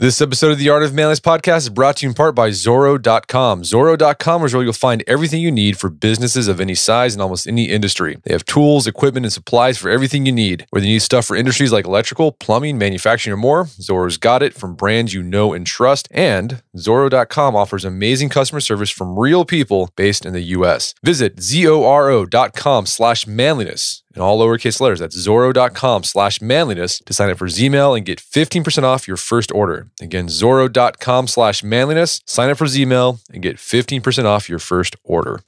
This episode of the Art of Manliness podcast is brought to you in part by Zoro.com. Zoro.com is where you'll find everything you need for businesses of any size and almost any industry. They have tools, equipment, and supplies for everything you need. Whether you need stuff for industries like electrical, plumbing, manufacturing, or more, Zoro's got it from brands you know and trust. And Zoro.com offers amazing customer service from real people based in the US. Visit Zoro.com slash manliness in all lowercase letters. That's Zoro.com slash manliness to sign up for Zmail and get 15% off your first order. Again, Zoro.com slash manliness. Sign up for Zmail and get 15% off your first order.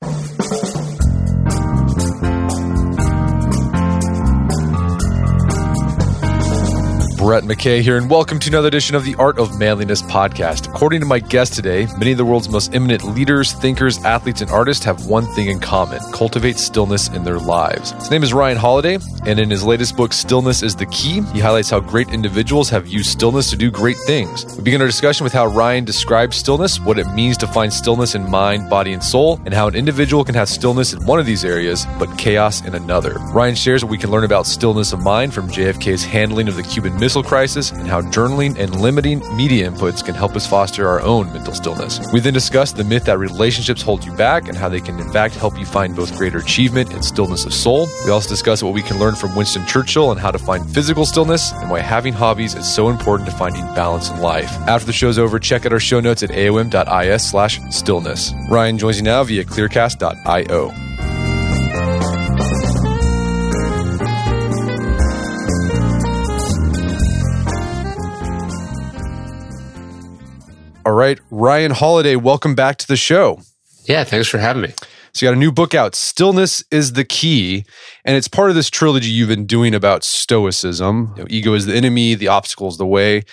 Brett McKay here, and welcome to another edition of the Art of Manliness podcast. According to my guest today, many of the world's most eminent leaders, thinkers, athletes, and artists have one thing in common cultivate stillness in their lives. His name is Ryan Holiday, and in his latest book, Stillness is the Key, he highlights how great individuals have used stillness to do great things. We begin our discussion with how Ryan describes stillness, what it means to find stillness in mind, body, and soul, and how an individual can have stillness in one of these areas, but chaos in another. Ryan shares what we can learn about stillness of mind from JFK's handling of the Cuban Missile Crisis and how journaling and limiting media inputs can help us foster our own mental stillness. We then discuss the myth that relationships hold you back and how they can, in fact, help you find both greater achievement and stillness of soul. We also discuss what we can learn from Winston Churchill and how to find physical stillness and why having hobbies is so important to finding balance in life. After the show's over, check out our show notes at aom.is slash stillness. Ryan joins you now via clearcast.io. All right, Ryan Holiday, welcome back to the show. Yeah, thanks for having me. So you got a new book out, Stillness is the Key, and it's part of this trilogy you've been doing about stoicism. You know, ego is the enemy, the obstacle is the way.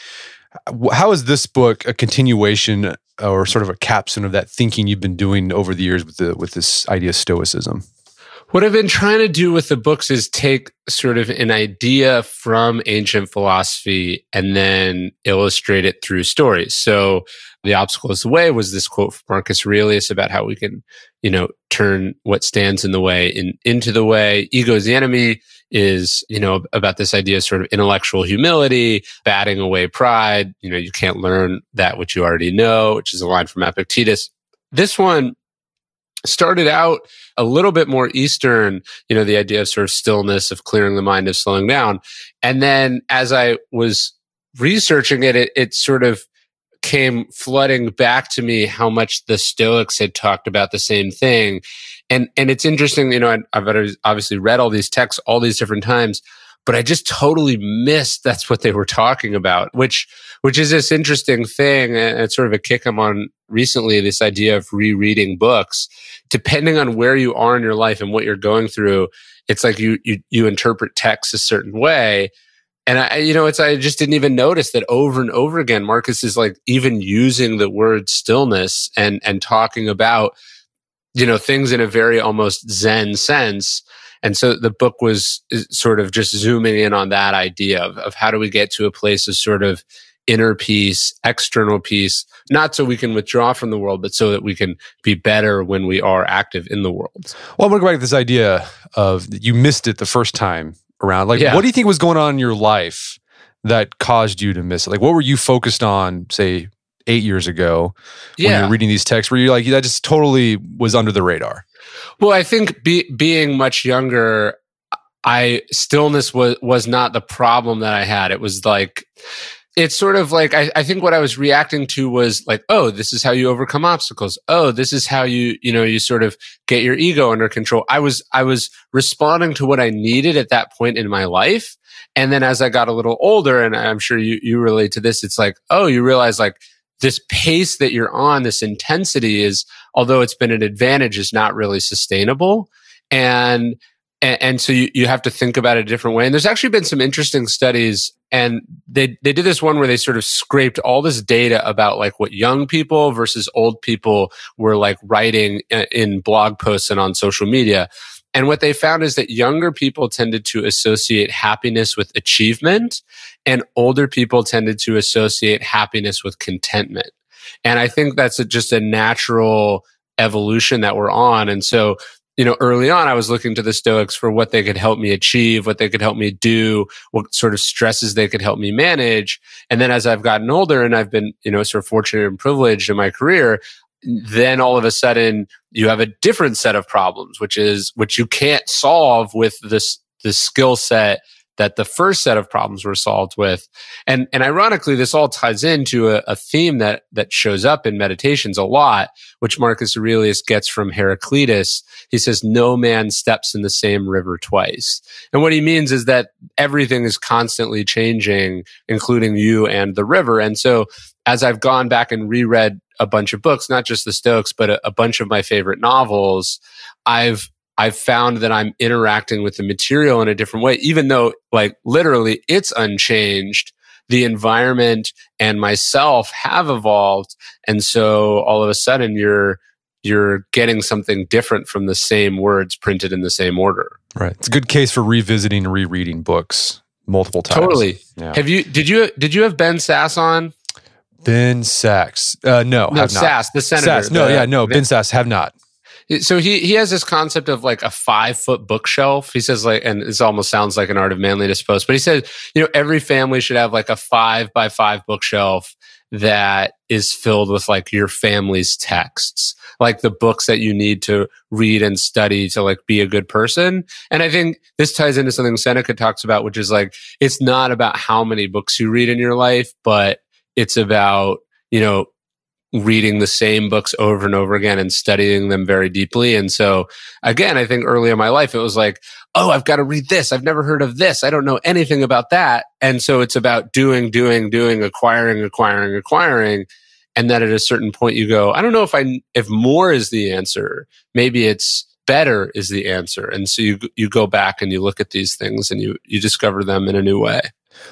How is this book a continuation uh, or sort of a capstone of that thinking you've been doing over the years with the with this idea of stoicism? What I've been trying to do with the books is take sort of an idea from ancient philosophy and then illustrate it through stories. So the obstacle is the way was this quote from Marcus Aurelius about how we can, you know, turn what stands in the way in, into the way. Ego is the enemy is, you know, about this idea of sort of intellectual humility, batting away pride. You know, you can't learn that which you already know, which is a line from Epictetus. This one started out a little bit more Eastern, you know, the idea of sort of stillness, of clearing the mind, of slowing down. And then as I was researching it, it, it sort of came flooding back to me how much the Stoics had talked about the same thing. And, and it's interesting, you know, I, I've obviously read all these texts all these different times, but I just totally missed that's what they were talking about, which, which is this interesting thing. And it's sort of a kick I'm on recently, this idea of rereading books. Depending on where you are in your life and what you're going through, it's like you, you, you interpret text a certain way. And I, you know, it's, I just didn't even notice that over and over again, Marcus is like even using the word stillness and, and talking about, you know, things in a very almost Zen sense. And so the book was sort of just zooming in on that idea of, of how do we get to a place of sort of inner peace, external peace, not so we can withdraw from the world, but so that we can be better when we are active in the world. Well, I'm going to go back to this idea of you missed it the first time around. Like, yeah. what do you think was going on in your life that caused you to miss it? Like, what were you focused on, say, eight years ago when yeah. you were reading these texts? Were you like, that just totally was under the radar? Well, I think be, being much younger, I stillness was was not the problem that I had. It was like it's sort of like I, I, think what I was reacting to was like, oh, this is how you overcome obstacles. Oh, this is how you, you know, you sort of get your ego under control. I was I was responding to what I needed at that point in my life. And then as I got a little older, and I'm sure you you relate to this, it's like, oh, you realize like this pace that you're on, this intensity is, although it's been an advantage, is not really sustainable. And and, and so you, you have to think about it a different way. And there's actually been some interesting studies and they, they did this one where they sort of scraped all this data about like what young people versus old people were like writing uh, in blog posts and on social media. And what they found is that younger people tended to associate happiness with achievement and older people tended to associate happiness with contentment. And I think that's a, just a natural evolution that we're on. And so you know, early on, I was looking to the Stoics for what they could help me achieve, what they could help me do, what sort of stresses they could help me manage. And then as I've gotten older and I've been, you know, sort of fortunate and privileged in my career, then all of a sudden you have a different set of problems, which is, which you can't solve with this, the skill set that the first set of problems were solved with. And, and ironically, this all ties into a, a, theme that, that shows up in meditations a lot, which Marcus Aurelius gets from Heraclitus. He says, no man steps in the same river twice. And what he means is that everything is constantly changing, including you and the river. And so as I've gone back and reread a bunch of books, not just the Stoics, but a, a bunch of my favorite novels, I've I've found that I'm interacting with the material in a different way, even though like literally it's unchanged. The environment and myself have evolved. And so all of a sudden you're, you're getting something different from the same words printed in the same order. Right. It's a good case for revisiting and rereading books multiple times. Totally. Yeah. Have you, did you, did you have Ben Sasse on? Ben Sasse. Uh, no, no, have not. Sasse, the senator. Sasse. No, the, yeah, no, Ben Sasse have not so he he has this concept of like a five foot bookshelf. He says like, and this almost sounds like an art of manliness post, but he says, you know, every family should have like a five by five bookshelf that is filled with like your family's texts, like the books that you need to read and study to like be a good person. And I think this ties into something Seneca talks about, which is like, it's not about how many books you read in your life, but it's about, you know, reading the same books over and over again and studying them very deeply. And so again, I think early in my life, it was like, Oh, I've got to read this. I've never heard of this. I don't know anything about that. And so it's about doing, doing, doing, acquiring, acquiring, acquiring. And then at a certain point you go, I don't know if I, if more is the answer, maybe it's better is the answer. And so you, you go back and you look at these things and you, you discover them in a new way.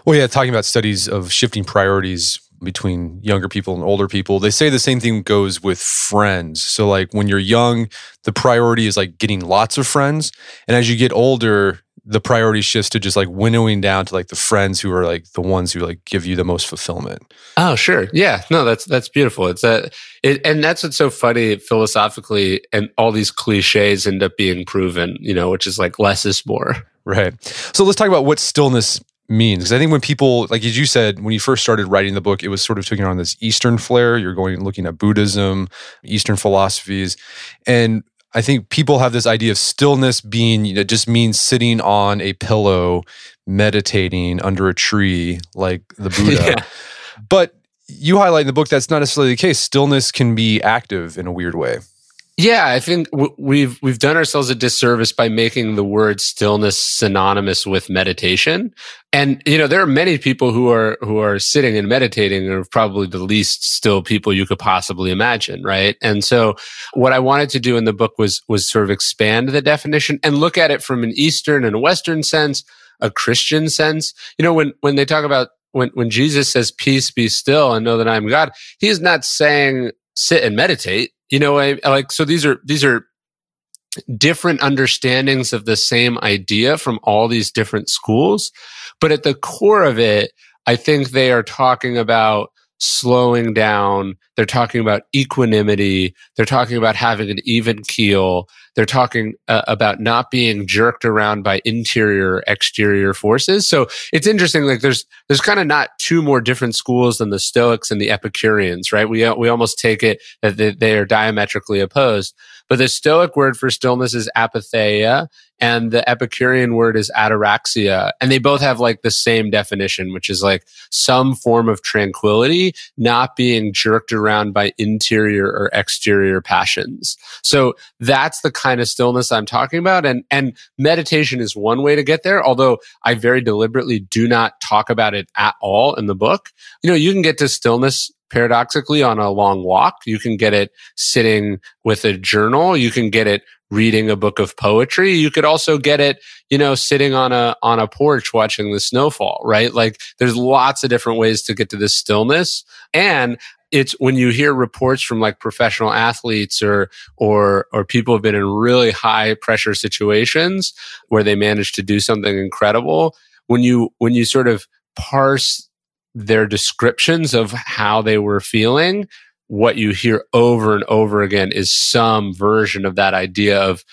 Well, yeah, talking about studies of shifting priorities between younger people and older people. They say the same thing goes with friends. So like when you're young, the priority is like getting lots of friends, and as you get older, the priority shifts to just like winnowing down to like the friends who are like the ones who like give you the most fulfillment. Oh, sure. Yeah. No, that's that's beautiful. It's a it, and that's what's so funny philosophically and all these clichés end up being proven, you know, which is like less is more. Right. So let's talk about what stillness means. Because i think when people like as you said when you first started writing the book it was sort of taking on this eastern flair. You're going looking at buddhism eastern philosophies. And i think people have this idea of stillness being you know just means sitting on a pillow meditating under a tree like the buddha. Yeah. but you highlight in the book that's not necessarily the case. Stillness can be active in a weird way yeah, I think we've we've done ourselves a disservice by making the word stillness synonymous with meditation. And you know, there are many people who are who are sitting and meditating are probably the least still people you could possibly imagine, right? And so what I wanted to do in the book was was sort of expand the definition and look at it from an eastern and a western sense, a Christian sense. You know, when when they talk about when when Jesus says peace be still and know that I am God, he is not saying sit and meditate you know, I, like so these are these are different understandings of the same idea from all these different schools, but at the core of it, I think they are talking about slowing down. They're talking about equanimity. They're talking about having an even keel. They're talking uh, about not being jerked around by interior exterior forces. So it's interesting. Like there's, there's kind of not two more different schools than the Stoics and the Epicureans, right? We, we almost take it that they, they are diametrically opposed. But the Stoic word for stillness is apatheia, and the Epicurean word is ataraxia. And they both have like the same definition, which is like some form of tranquility, not being jerked around by interior or exterior passions. So that's the kind of stillness I'm talking about. And, and meditation is one way to get there, although I very deliberately do not talk about it at all in the book. You know, you can get to stillness paradoxically on a long walk. You can get it sitting with a journal. You can get it reading a book of poetry. You could also get it, you know, sitting on a, on a porch watching the snowfall, right? Like there's lots of different ways to get to this stillness. And it's when you hear reports from like professional athletes or or or people have been in really high pressure situations where they managed to do something incredible when you when you sort of parse their descriptions of how they were feeling, what you hear over and over again is some version of that idea of,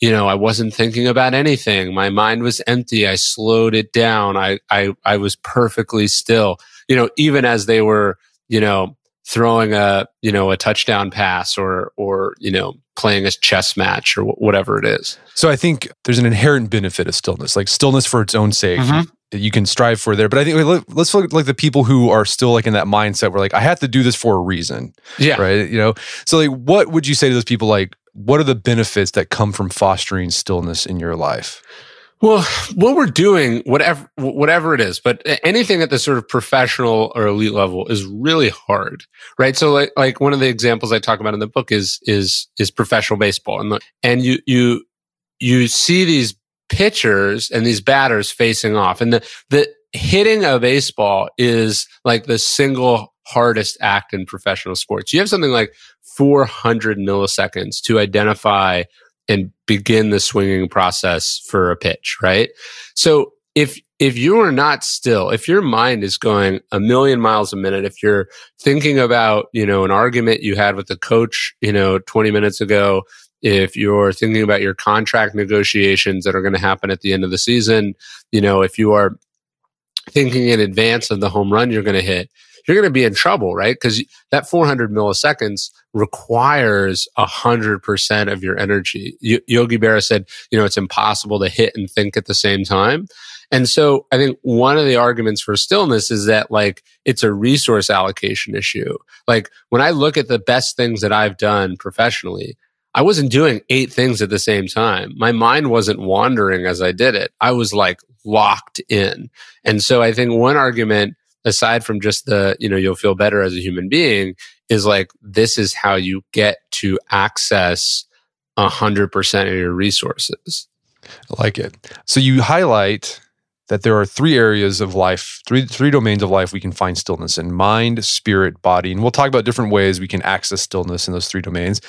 you know, I wasn't thinking about anything. My mind was empty. I slowed it down. I, I, I was perfectly still, you know, even as they were, you know, throwing a, you know, a touchdown pass or, or, you know, playing a chess match or whatever it is. So I think there's an inherent benefit of stillness, like stillness for its own sake. Mm-hmm. You can strive for there, but I think let's look at like the people who are still like in that mindset where like I have to do this for a reason, yeah, right. You know, so like, what would you say to those people? Like, what are the benefits that come from fostering stillness in your life? Well, what we're doing, whatever whatever it is, but anything at the sort of professional or elite level is really hard, right? So, like like one of the examples I talk about in the book is is is professional baseball, and the, and you you you see these pitchers and these batters facing off, and the the hitting a baseball is like the single hardest act in professional sports. You have something like 400 milliseconds to identify and begin the swinging process for a pitch, right? So if if you are not still, if your mind is going a million miles a minute, if you're thinking about, you know, an argument you had with the coach, you know, 20 minutes ago, if you're thinking about your contract negotiations that are going to happen at the end of the season, you know, if you are thinking in advance of the home run you're going to hit, you're going to be in trouble, right? Because that 400 milliseconds requires 100% of your energy. Yogi Berra said, you know, it's impossible to hit and think at the same time. And so I think one of the arguments for stillness is that like it's a resource allocation issue. Like when I look at the best things that I've done professionally, I wasn't doing eight things at the same time. My mind wasn't wandering as I did it. I was like locked in. And so I think one argument aside from just the, you know, you'll feel better as a human being is like, this is how you get to access a hundred percent of your resources. I like it. So you highlight that there are three areas of life, three three domains of life we can find stillness in mind, spirit, body. And we'll talk about different ways we can access stillness in those three domains.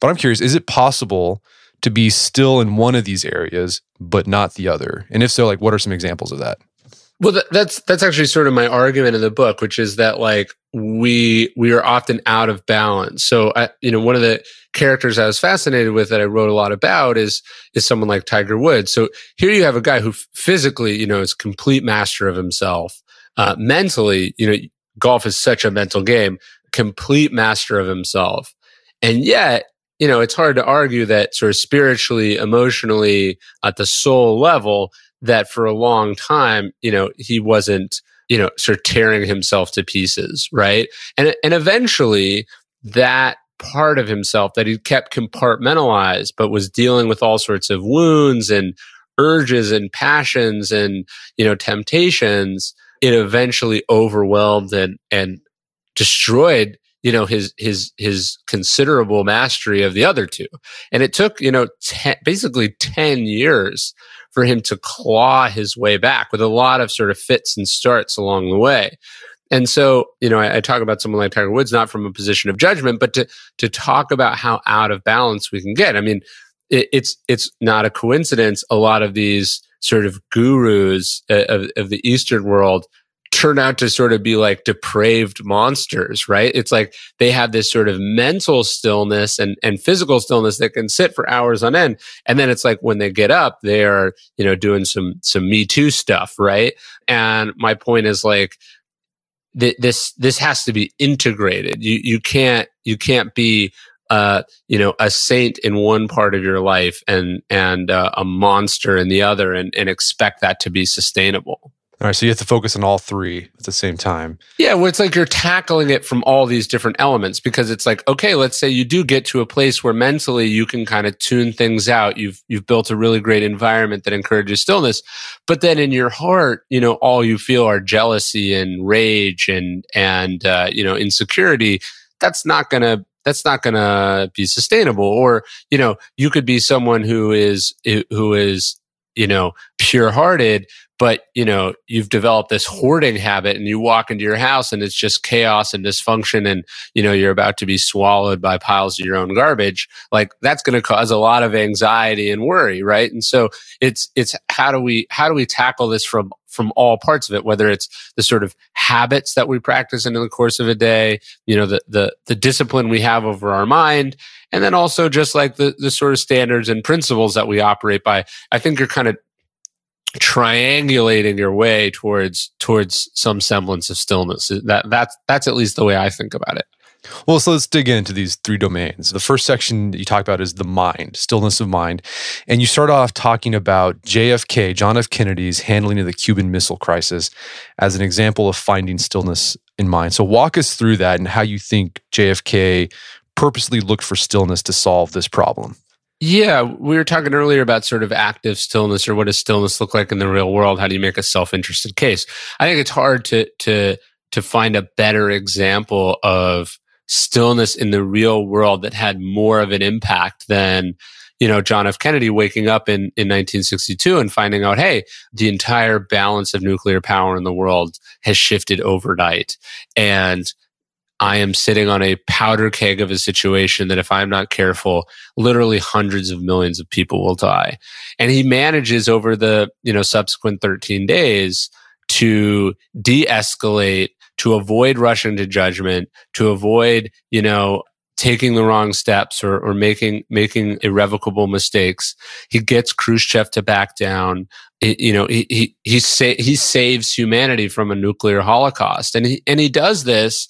But I'm curious, is it possible to be still in one of these areas but not the other? And if so, like what are some examples of that? Well, that, that's that's actually sort of my argument in the book, which is that like we we are often out of balance. So, I, you know, one of the characters I was fascinated with that I wrote a lot about is is someone like Tiger Woods. So here you have a guy who physically, you know, is complete master of himself. Uh, mentally, you know, golf is such a mental game. Complete master of himself, and yet you know, it's hard to argue that sort of spiritually, emotionally, at the soul level, that for a long time, you know, he wasn't, you know, sort of tearing himself to pieces, right? And and eventually that part of himself that he kept compartmentalized but was dealing with all sorts of wounds and urges and passions and you know temptations it eventually overwhelmed and and destroyed you know his his his considerable mastery of the other two and it took you know ten, basically 10 years for him to claw his way back with a lot of sort of fits and starts along the way. And so, you know, I, I, talk about someone like Tiger Woods not from a position of judgment, but to to talk about how out of balance we can get. I mean, it, it's it's not a coincidence. A lot of these sort of gurus uh, of, of the Eastern world turn out to sort of be like depraved monsters, right? It's like they have this sort of mental stillness and, and physical stillness that can sit for hours on end. And then it's like when they get up, they are, you know, doing some, some me too stuff, right? And my point is like, th- this, this has to be integrated. You, you can't, you can't be, uh, you know, a saint in one part of your life and, and, uh, a monster in the other and, and expect that to be sustainable. All right, so you have to focus on all three at the same time. Yeah, well, it's like you're tackling it from all these different elements because it's like, okay, let's say you do get to a place where mentally you can kind of tune things out. You've you've built a really great environment that encourages stillness, but then in your heart, you know, all you feel are jealousy and rage and and uh, you know insecurity. That's not gonna that's not going to be sustainable or you know you could be someone who is who is you know pure hearted but you know you've developed this hoarding habit and you walk into your house and it's just chaos and dysfunction and you know you're about to be swallowed by piles of your own garbage like that's going to cause a lot of anxiety and worry right? And so it's it's how do we how do we tackle this from from all parts of it whether it's the sort of habits that we practice in the course of a day you know the the the discipline we have over our mind and then also just like the the sort of standards and principles that we operate by i think you're kind of triangulating your way towards towards some semblance of stillness. That that's that's at least the way I think about it. Well, so let's dig into these three domains. The first section you talk about is the mind, stillness of mind. And you start off talking about JFK, John F. Kennedy's handling of the Cuban Missile Crisis as an example of finding stillness in mind. So walk us through that and how you think JFK purposely looked for stillness to solve this problem. Yeah, we were talking earlier about sort of active stillness or what does stillness look like in the real world? How do you make a self-interested case? I think it's hard to to to find a better example of stillness in the real world that had more of an impact than you know John F. Kennedy waking up in in 1962 and finding out, hey, the entire balance of nuclear power in the world has shifted overnight, and I am sitting on a powder keg of a situation that if I'm not careful, literally hundreds of millions of people will die. And he manages over the, you know, subsequent 13 days to de-escalate, to avoid rushing to judgment, to avoid, you know, taking the wrong steps or, or making making irrevocable mistakes. He gets Khrushchev to back down. It, you know, he he he, sa- he saves humanity from a nuclear holocaust, and he and he does this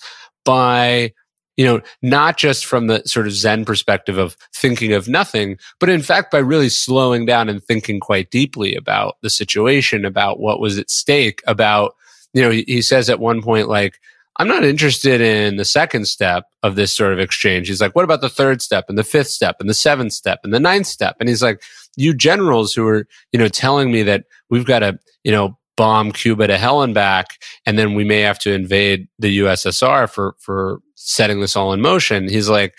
by you know, not just from the sort of Zen perspective of thinking of nothing, but in fact by really slowing down and thinking quite deeply about the situation, about what was at stake, about, you know, he, says at one point, like, I'm not interested in the second step of this sort of exchange. He's like, what about the third step and the fifth step and the seventh step and the ninth step? And he's like, you generals who are, you know, telling me that we've got to, you know, bomb Cuba to hell and back, and then we may have to invade the USSR for for setting this all in motion. He's like,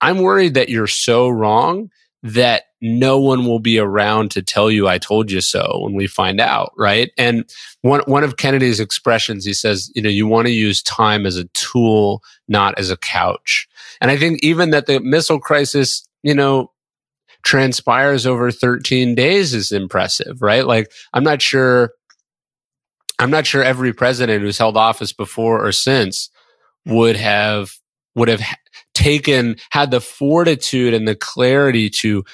I'm worried that you're so wrong that no one will be around to tell you I told you so when we find out, right? And one one of Kennedy's expressions, he says, you know, you want to use time as a tool, not as a couch. And I think even that the missile crisis, you know, transpires over 13 days is impressive, right? Like I'm not sure I'm not sure every president who's held office before or since would have would have taken had the fortitude and the clarity to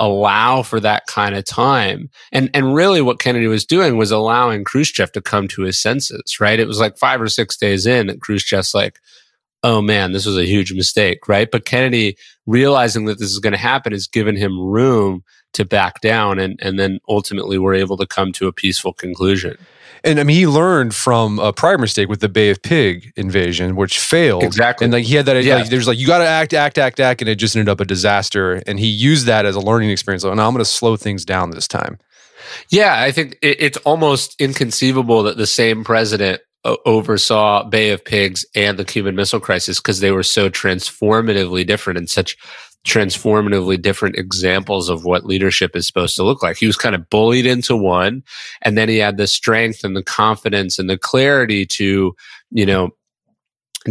allow for that kind of time. And and really what Kennedy was doing was allowing Khrushchev to come to his senses, right? It was like 5 or 6 days in that Khrushchev's like oh man, this was a huge mistake, right? But Kennedy realizing that this is going to happen has given him room to back down and and then ultimately we're able to come to a peaceful conclusion. And I mean, he learned from a prior mistake with the Bay of Pig invasion, which failed. Exactly. And like he had that, yeah. like, there's like, you got to act, act, act, act. And it just ended up a disaster. And he used that as a learning experience. Like, now I'm going to slow things down this time. Yeah. I think it's almost inconceivable that the same president oversaw Bay of Pigs and the Cuban Missile Crisis because they were so transformatively different and such transformatively different examples of what leadership is supposed to look like. He was kind of bullied into one, and then he had the strength and the confidence and the clarity to, you know,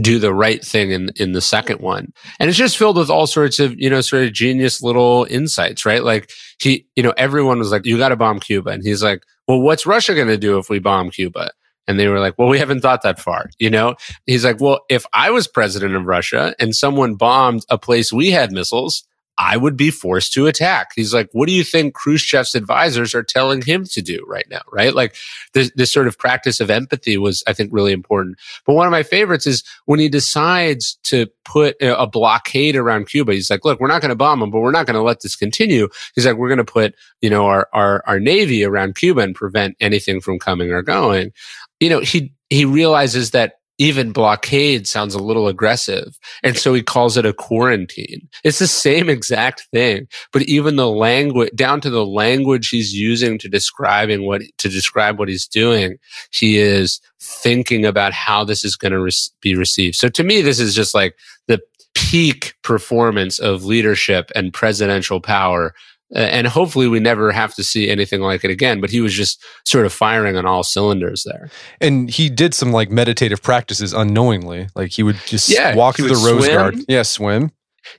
do the right thing in in the second one. And it's just filled with all sorts of, you know, sort of genius little insights, right? Like he, you know, everyone was like, you got to bomb Cuba. And he's like, well, what's Russia going to do if we bomb Cuba? And they were like, well, we haven't thought that far. You know, he's like, well, if I was president of Russia and someone bombed a place we had missiles, I would be forced to attack. He's like, what do you think Khrushchev's advisors are telling him to do right now? Right. Like this, this sort of practice of empathy was, I think, really important. But one of my favorites is when he decides to put a blockade around Cuba. He's like, look, we're not going to bomb them, but we're not going to let this continue. He's like, we're going to put, you know, our, our, our Navy around Cuba and prevent anything from coming or going you know, he, he realizes that even blockade sounds a little aggressive. And so he calls it a quarantine. It's the same exact thing, but even the language down to the language he's using to describing what, to describe what he's doing, he is thinking about how this is going to re- be received. So to me, this is just like the peak performance of leadership and presidential power and hopefully we never have to see anything like it again. But he was just sort of firing on all cylinders there. And he did some like meditative practices unknowingly. Like he would just yeah, walk through the rose swim. garden. Yeah, swim.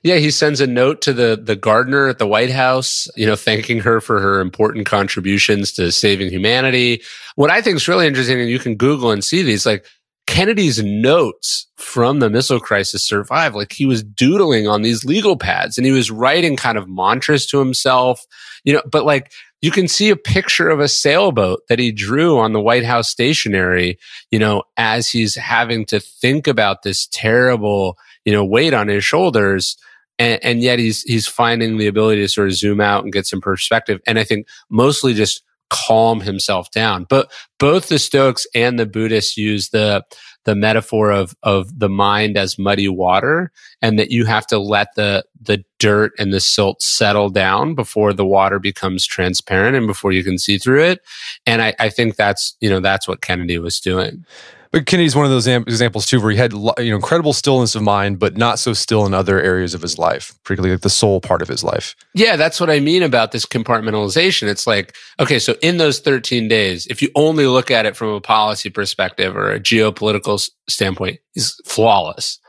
Yeah, he sends a note to the the gardener at the White House, you know, thanking her for her important contributions to saving humanity. What I think is really interesting, and you can Google and see these, like Kennedy's notes from the missile crisis survive. Like he was doodling on these legal pads and he was writing kind of mantras to himself, you know, but like you can see a picture of a sailboat that he drew on the White House stationery, you know, as he's having to think about this terrible, you know, weight on his shoulders. And, and yet he's, he's finding the ability to sort of zoom out and get some perspective. And I think mostly just calm himself down. But both the Stoics and the Buddhists use the the metaphor of of the mind as muddy water and that you have to let the the dirt and the silt settle down before the water becomes transparent and before you can see through it and i, I think that's you know that's what kennedy was doing but Kennedy's one of those examples too, where he had you know incredible stillness of mind, but not so still in other areas of his life, particularly like the soul part of his life. Yeah, that's what I mean about this compartmentalization. It's like, okay, so in those 13 days, if you only look at it from a policy perspective or a geopolitical standpoint, he's flawless.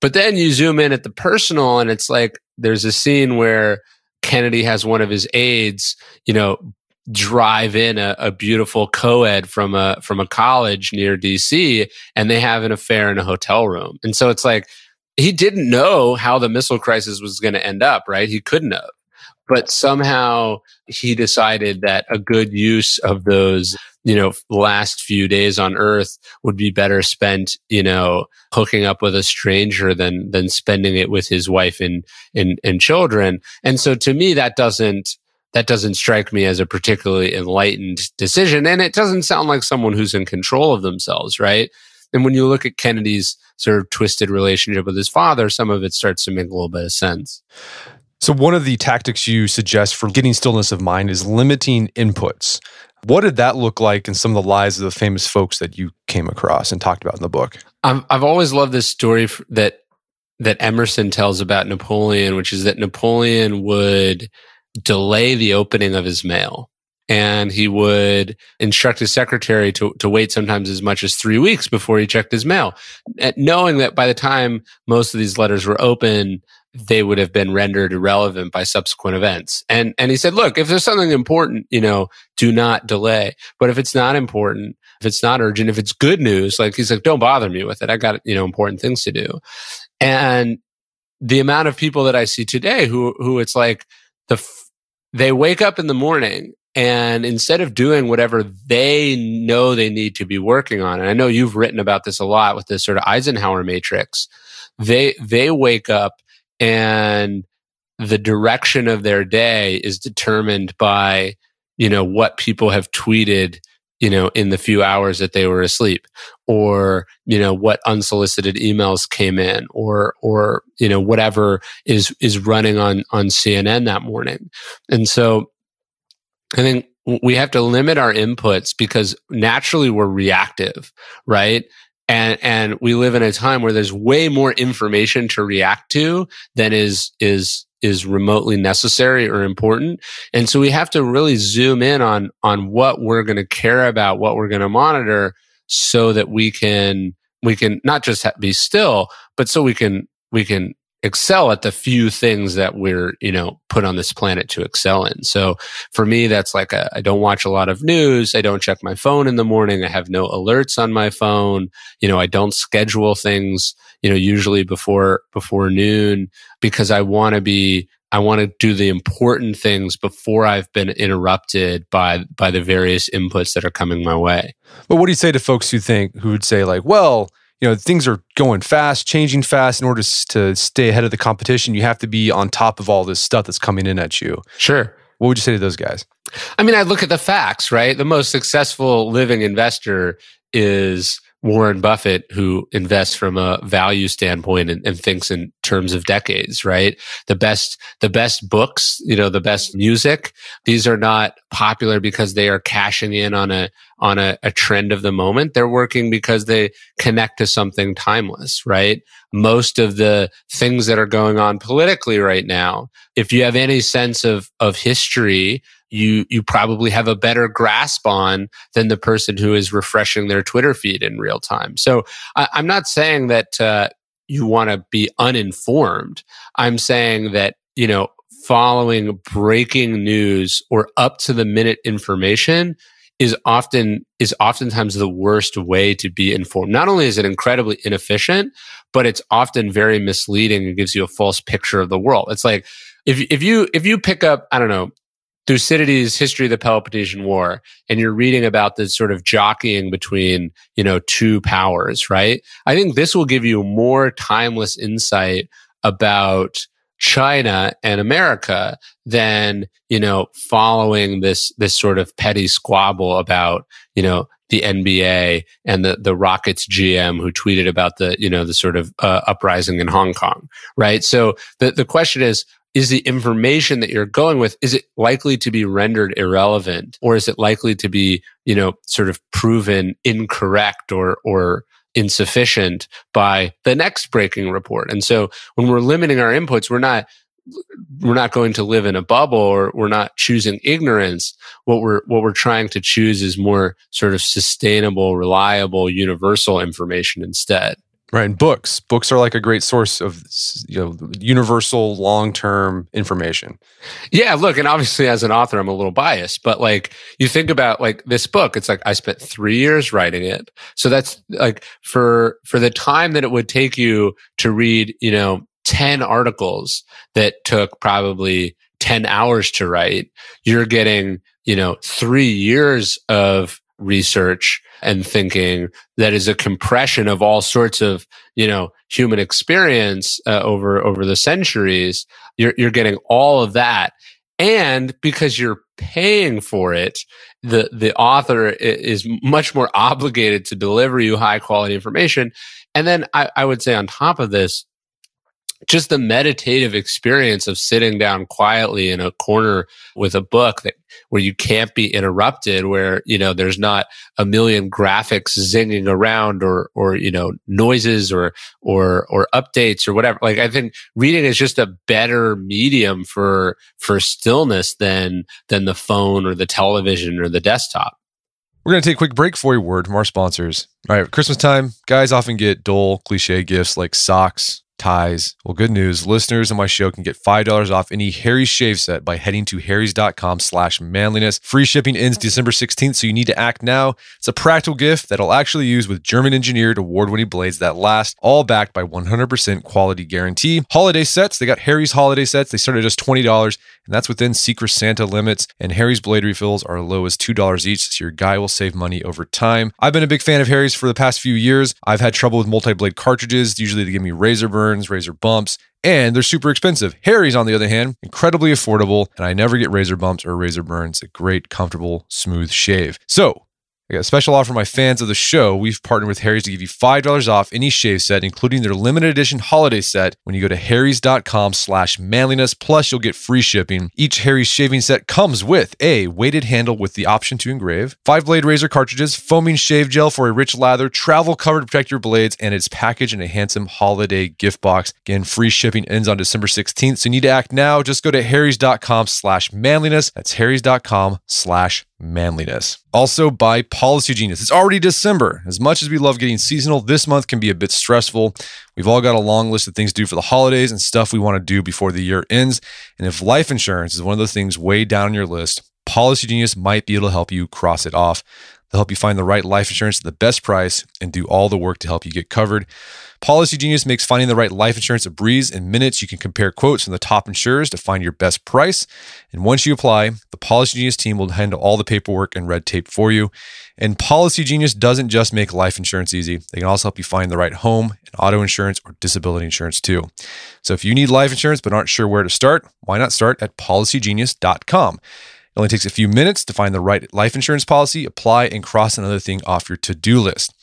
But then you zoom in at the personal, and it's like there's a scene where Kennedy has one of his aides, you know, drive in a, a, beautiful co-ed from a from a college near DC and they have an affair in a hotel room. And so it's like he didn't know how the missile crisis was going to end up, right? He couldn't have. But somehow he decided that a good use of those, you know, last few days on earth would be better spent, you know, hooking up with a stranger than than spending it with his wife and and, and children. And so to me that doesn't that doesn't strike me as a particularly enlightened decision. And it doesn't sound like someone who's in control of themselves, right? And when you look at Kennedy's sort of twisted relationship with his father, some of it starts to make a little bit of sense. So, one of the tactics you suggest for getting stillness of mind is limiting inputs. What did that look like in some of the lives of the famous folks that you came across and talked about in the book? I've, I've always loved this story that that Emerson tells about Napoleon, which is that Napoleon would delay the opening of his mail. And he would instruct his secretary to, to wait sometimes as much as three weeks before he checked his mail, eh, knowing that by the time most of these letters were open, they would have been rendered irrelevant by subsequent events. And, and he said, look, if there's something important, you know, do not delay. But if it's not important, if it's not urgent, if it's good news, like he's like, don't bother me with it. I got, you know, important things to do. And the amount of people that I see today who, who it's like the, they wake up in the morning and instead of doing whatever they know they need to be working on, and I know you've written about this a lot with this sort of Eisenhower matrix, they, they wake up and the direction of their day is determined by, you know, what people have tweeted you know, in the few hours that they were asleep or, you know, what unsolicited emails came in or, or, you know, whatever is, is running on, on CNN that morning. And so I think we have to limit our inputs because naturally we're reactive, right? And, and we live in a time where there's way more information to react to than is, is is remotely necessary or important. And so we have to really zoom in on, on what we're going to care about, what we're going to monitor so that we can, we can not just be still, but so we can, we can excel at the few things that we're, you know, put on this planet to excel in. So for me, that's like I don't watch a lot of news. I don't check my phone in the morning. I have no alerts on my phone. You know, I don't schedule things, you know, usually before, before noon because I want to be I want to do the important things before I've been interrupted by by the various inputs that are coming my way. But what do you say to folks who think who would say like, well, you know things are going fast changing fast. In order to stay ahead of the competition you have to be on top of all this stuff that's coming in at you. Sure. What would you say to those guys? I mean i look at the facts right? The most successful living investor is Warren Buffett, who invests from a value standpoint and, and, thinks in terms of decades, right? The best, the best books, you know, the best music. These are not popular because they are cashing in on a, on a, a trend of the moment. They're working because they connect to something timeless, right? Most of the things that are going on politically right now, if you have any sense of, of history, you you probably have a better grasp on than the person who is refreshing their Twitter feed in real time. So I, am not saying that uh, you want to be uninformed. I'm saying that you know following breaking news or up to the minute information is often is oftentimes the worst way to be informed. Not only is it incredibly inefficient, but it's often very misleading and gives you a false picture of the world. It's like if if you if you pick up I don't know Thucydides' History of the Peloponnesian War, and you're reading about this sort of jockeying between, you know, two powers, right? I think this will give you more timeless insight about China and America than, you know, following this, this sort of petty squabble about, you know, the NBA and the, the Rockets GM who tweeted about the, you know, the sort of uh, uprising in Hong Kong, right? So the, the question is, is the information that you're going with is it likely to be rendered irrelevant? Or is it likely to be you know sort of proven incorrect or or insufficient by the next breaking report? And so when we're limiting our inputs we're not we're not going to live in a bubble or we're not choosing ignorance. What we're what we're trying to choose is more sort of sustainable reliable universal information instead Right, and books. Books are like a great source of you know universal long-term information. Yeah, look, and obviously as an author I'm a little biased, but like you think about like this book, it's like I spent 3 years writing it. So that's like for for the time that it would take you to read, you know, 10 articles that took probably 10 hours to write, you're getting, you know, 3 years of research and thinking that is a compression of all sorts of you know human experience uh, over over the centuries you're you're getting all of that. And because you're paying for it the the author is much more obligated to deliver you high quality information. And then I, I would say on top of this just the meditative experience of sitting down quietly in a corner with a book that where you can't be interrupted where you know there's not a million graphics zinging around or or you know noises or or or updates or whatever. Like i think reading is just a better medium for for stillness than than the phone or the television or the desktop. We're going to take a quick break for a word from our sponsors. All right, Christmas time, guys often get dull, cliche gifts like socks, ties. Well, good news. Listeners of my show can get $5 off any Harry's shave set by heading to harrys.com slash manliness. Free shipping ends December 16th, so you need to act now. It's a practical gift that I'll actually use with German engineered award-winning blades that last, all backed by 100% quality guarantee. Holiday sets, they got Harry's holiday sets. They start at just $20, and that's within Secret Santa limits. And Harry's blade refills are as low as $2 each, so your guy will save money over time. I've been a big fan of Harry's for the past few years. I've had trouble with multi-blade cartridges. Usually they give me razor burns, razor bumps, and they're super expensive. Harry's, on the other hand, incredibly affordable, and I never get razor bumps or razor burns. A great, comfortable, smooth shave. So I got a special offer for my fans of the show. We've partnered with Harry's to give you $5 off any shave set, including their limited edition holiday set when you go to harrys.com slash manliness. Plus, you'll get free shipping. Each Harry's shaving set comes with a weighted handle with the option to engrave, five blade razor cartridges, foaming shave gel for a rich lather, travel cover to protect your blades, and it's packaged in a handsome holiday gift box. Again, free shipping ends on December 16th, so you need to act now. Just go to harrys.com slash manliness. That's harrys.com slash manliness. Also by Policy Genius. It's already December. As much as we love getting seasonal, this month can be a bit stressful. We've all got a long list of things to do for the holidays and stuff we want to do before the year ends. And if life insurance is one of those things way down on your list, Policy Genius might be able to help you cross it off. They'll help you find the right life insurance at the best price and do all the work to help you get covered. Policy Genius makes finding the right life insurance a breeze. In minutes, you can compare quotes from the top insurers to find your best price. And once you apply, the Policy Genius team will handle all the paperwork and red tape for you. And Policy Genius doesn't just make life insurance easy, they can also help you find the right home and auto insurance or disability insurance too. So if you need life insurance but aren't sure where to start, why not start at policygenius.com? It only takes a few minutes to find the right life insurance policy, apply, and cross another thing off your to do list.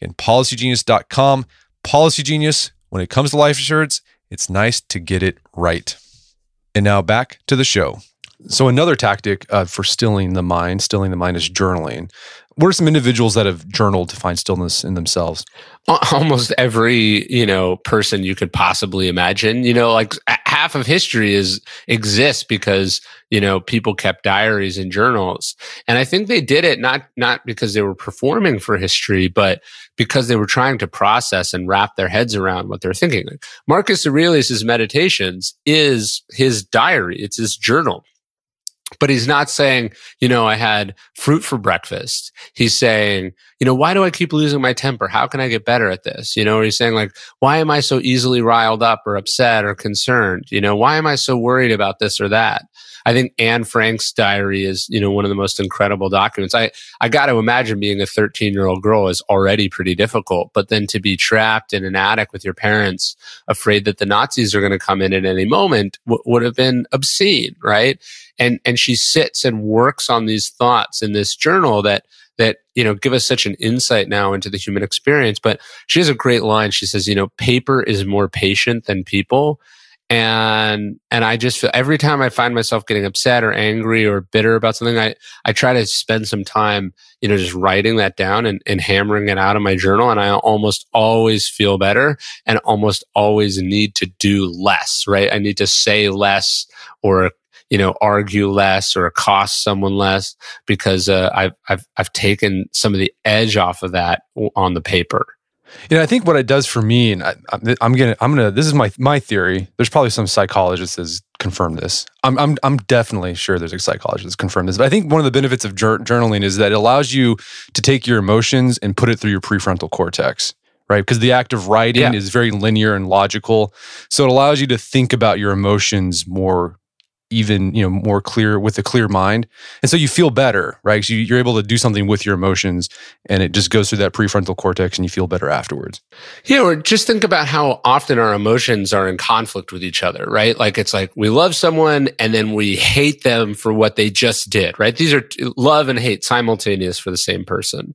Again, policygenius.com. Policy Genius, when it comes to life insurance, it's nice to get it right. And now back to the show. So, another tactic uh, for stilling the mind, stilling the mind is journaling. What are some individuals that have journaled to find stillness in themselves? Almost every, you know, person you could possibly imagine. You know, like half of history is exists because you know people kept diaries and journals. And i think they did it not not because they were performing for history but because they were trying to process and wrap their heads around what they're thinking. Marcus aurelius's meditations is his diary. It's his journal but he's not saying, you know, I had fruit for breakfast. He's saying, you know, why do I keep losing my temper? How can I get better at this? You know, he's saying like, why am I so easily riled up or upset or concerned? You know, why am I so worried about this or that? I think Anne Frank's diary is, you know, one of the most incredible documents. I, I got to imagine being a 13 year old girl is already pretty difficult, but then to be trapped in an attic with your parents, afraid that the Nazis are going to come in at any moment w- would have been obscene, right? And, and she sits and works on these thoughts in this journal that, that you know give us such an insight now into the human experience. But she has a great line. She says you know paper is more patient than people. And and i just feel every time i find myself getting upset or angry or bitter about something i i try to spend some time you know just writing that down and, and hammering it out in my journal. And i almost always feel better and almost always need to do less right? I need to say less or you know argue less or cost someone less because uh, I've, I've i've taken some of the edge off of that on the paper you know, I think what it does for me, and I, am gonna, I'm gonna. This is my my theory. There's probably some psychologists that's confirmed this. I'm, I'm, I'm definitely sure there's a psychologist that's confirmed this. But I think one of the benefits of jur- journaling is that it allows you to take your emotions and put it through your prefrontal cortex, right? Because the act of writing yeah. is very linear and logical, so it allows you to think about your emotions more even you know more clear with a clear mind. And so you feel better right? So you're able to do something with your emotions and it just goes through that prefrontal cortex and you feel better afterwards. Yeah or just think about how often our emotions are in conflict with each other right? Like it's like we love someone and then we hate them for what they just did right? These are love and hate simultaneous for the same person.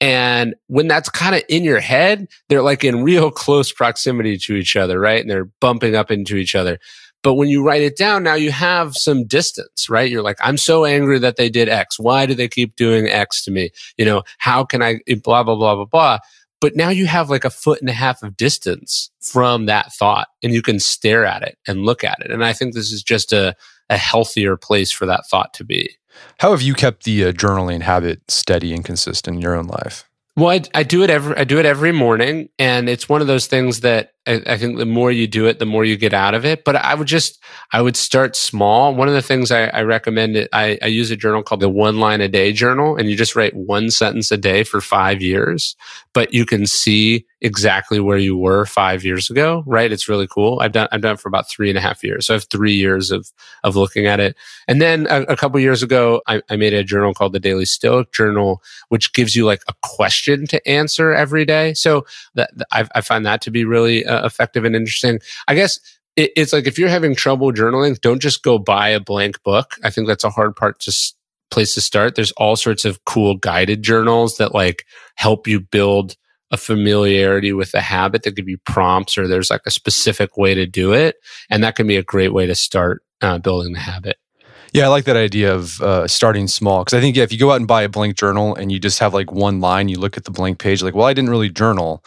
And when that's kind of in your head they're like in real close proximity to each other right? And they're bumping up into each other but when you write it down, now you have some distance, right? You're like, I'm so angry that they did X. Why do they keep doing X to me? You know, how can I blah, blah, blah, blah, blah. But now you have like a foot and a half of distance from that thought and you can stare at it and look at it. And I think this is just a, a healthier place for that thought to be. How have you kept the uh, journaling habit steady and consistent in your own life? Well, I, I, do it every I do it every morning, and it's one of those things that I, think the more you do it, the more you get out of it. But I would just I would start small. One of the things I, I recommend it, I, I use a journal called the One Line a Day Journal, and you just write one sentence a day for five years. But you can see exactly where you were five years ago, right? It's really cool. I've done I've done it for about three and a half years. So I have three years of of looking at it. And then a, a couple years ago, I, I, made a journal called the Daily Stoic Journal, which gives you like a question to answer every day. So that I, I find that to be really uh, effective and interesting. I guess it, it's like if you're having trouble journaling, don't just go buy a blank book. I think that's a hard part to place to start. There's all sorts of cool guided journals that like help you build a familiarity with the habit. that could be prompts or there's like a specific way to do it. And that can be a great way to start uh, building the habit. Yeah, I like that idea of uh, starting small because I think yeah, if you go out and buy a blank journal and you just have like one line, you look at the blank page like, well, I didn't really journal,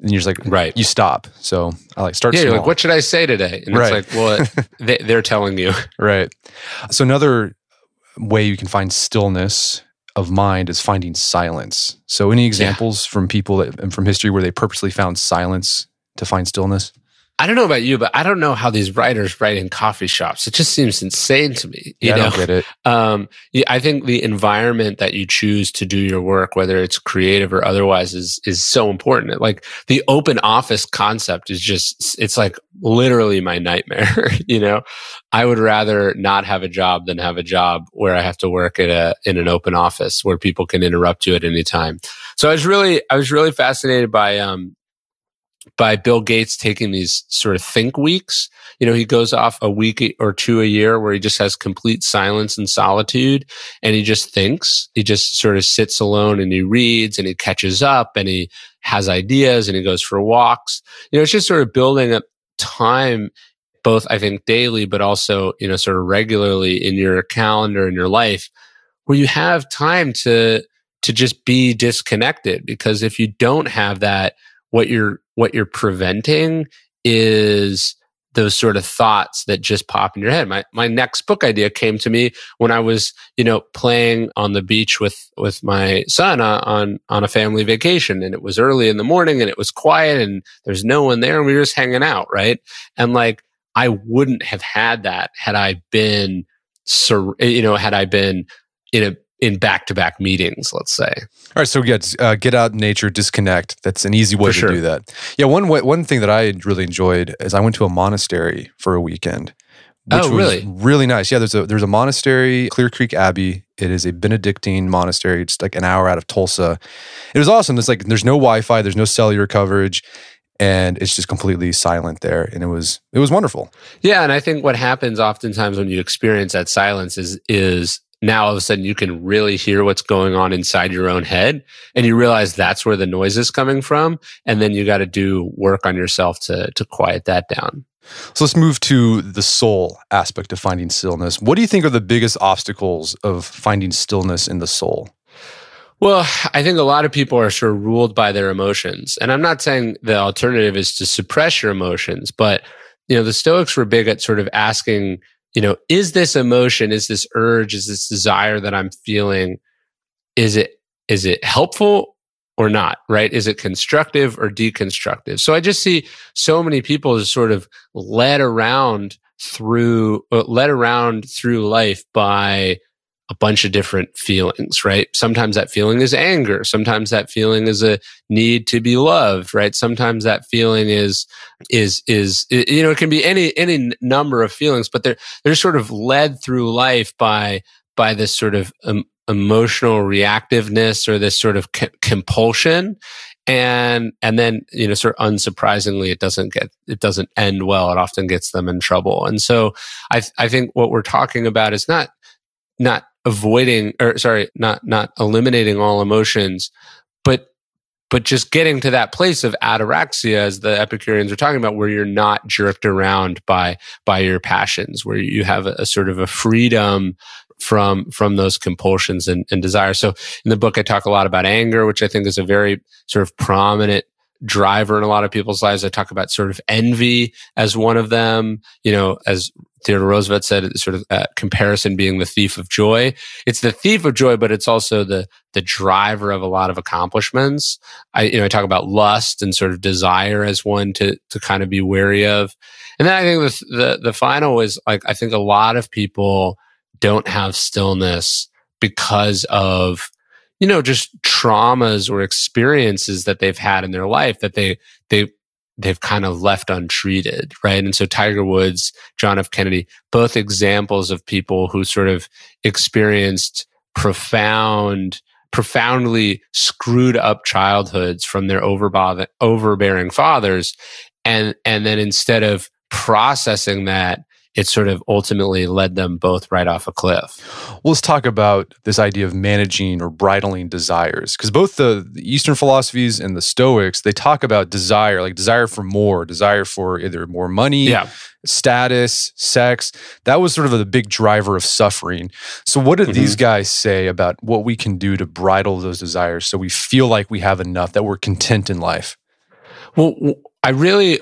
and you're just like, right, you stop. So I like start. Yeah, small. you're like, what should I say today? And right. it's like, well, they, they're telling you. Right. So another way you can find stillness of mind is finding silence. So, any examples yeah. from people that, and from history where they purposely found silence to find stillness? I don't know about you, but I don't know how these writers write in coffee shops. It just seems insane to me. You yeah, know? I don't get it. Um, I think the environment that you choose to do your work, whether it's creative or otherwise, is is so important. Like the open office concept is just it's like literally my nightmare. you know, I would rather not have a job than have a job where I have to work at a in an open office where people can interrupt you at any time. So I was really I was really fascinated by um by Bill Gates taking these sort of think weeks. You know, he goes off a week or two a year where he just has complete silence and solitude and he just thinks. He just sort of sits alone and he reads and he catches up and he has ideas and he goes for walks. You know, it's just sort of building up time both I think daily, but also, you know, sort of regularly in your calendar in your life where you have time to, to just be disconnected. Because if you don't have that, what you're, what you're preventing is those sort of thoughts that just pop in your head. My my next book idea came to me when I was, you know, playing on the beach with with my son uh, on on a family vacation and it was early in the morning and it was quiet and there's no one there and we were just hanging out, right? And like I wouldn't have had that had I been, you know, had I been in a in back to back meetings, let's say. All right, so get uh, get out in nature, disconnect. That's an easy way for to sure. do that. Yeah, one way, one thing that I really enjoyed is I went to a monastery for a weekend. Which oh, really? Was really nice. Yeah, there's a there's a monastery, Clear Creek Abbey. It is a Benedictine monastery, it's like an hour out of Tulsa. It was awesome. It's like there's no Wi-Fi, there's no cellular coverage and it's just completely silent there and it was it was wonderful yeah and i think what happens oftentimes when you experience that silence is is now all of a sudden you can really hear what's going on inside your own head and you realize that's where the noise is coming from. And then you got to do work on yourself to to quiet that down. So let's move to the soul aspect of finding stillness. What do you think are the biggest obstacles of finding stillness in the soul? Well, I think a lot of people are sort of ruled by their emotions. And I'm not saying the alternative is to suppress your emotions, but you know, the Stoics were big at sort of asking, you know, is this emotion, is this urge, is this desire that I'm feeling, is it is it helpful or not, right? Is it constructive or deconstructive? So I just see so many people just sort of led around through uh, led around through life by a bunch of different feelings, right? Sometimes that feeling is anger. Sometimes that feeling is a need to be loved, right? Sometimes that feeling is, is, is, you know, it can be any, any number of feelings, but they're, they're sort of led through life by, by this sort of um, emotional reactiveness or this sort of c- compulsion. And, and then, you know, sort of unsurprisingly, it doesn't get, it doesn't end well. It often gets them in trouble. And so I, I think what we're talking about is not, not avoiding or sorry, not not eliminating all emotions, but but just getting to that place of ataraxia as the epicureans are talking about where you're not jerked around by by your passions where you have a, a sort of a freedom from from those compulsions and, and desires. So in the book i talk a lot about anger which i think is a very sort of prominent driver in a lot of people's lives. I talk about sort of envy as one of them. You know, as Theodore Roosevelt said, sort of uh, comparison being the thief of joy. It's the thief of joy, but it's also the the driver of a lot of accomplishments. I you know I talk about lust and sort of desire as one to to kind of be wary of. And then I think the the, the final is like I think a lot of people don't have stillness because of you know, just traumas or experiences that they've had in their life that they, they, they've kind of left untreated, right? And so Tiger Woods, John F. Kennedy, both examples of people who sort of experienced profound, profoundly screwed up childhoods from their overbearing fathers. And, and then instead of processing that it sort of ultimately led them both right off a cliff. Well, let's talk about this idea of managing or bridling desires. Because both the, Eastern philosophies and the Stoics, they talk about desire, like desire for more, desire for either more money, yeah. status, sex. That was sort of the big driver of suffering. So, what did mm-hmm. these guys say about what we can do to bridle those desires so we feel like we have enough, that we're content in life? Well, I really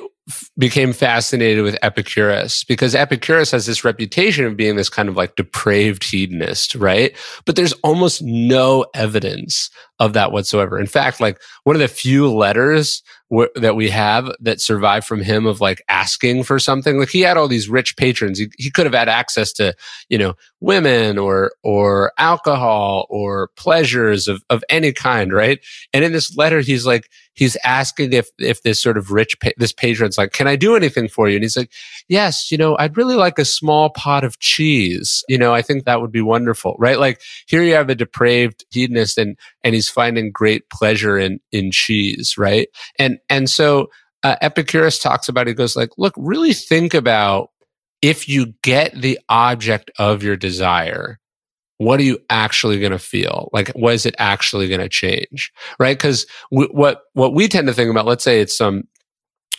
became fascinated with Epicurus because Epicurus has this reputation of being this kind of like depraved hedonist, right? But there's almost no evidence of that whatsoever. In fact, like one of the few letters w- that we have that survive from him of like asking for something, like he had all these rich patrons. He, he could have had access to, you know, women or, or alcohol or pleasures of, of any kind, right? And in this letter, he's like, he's asking if if this sort of rich pa- this patron's like, "Can I do anything for you?" And he's like, "Yes, you know, I'd really like a small pot of cheese. You know, I think that would be wonderful." Right? Like here you have a depraved hedonist and and he's finding great pleasure in in cheese, right? And and so uh, Epicurus talks about, he goes like, look, really think about if you get the object of your desire, what are you actually going to feel? Like, what is it actually going to change? Right? Because what, what we tend to think about, let's say it's some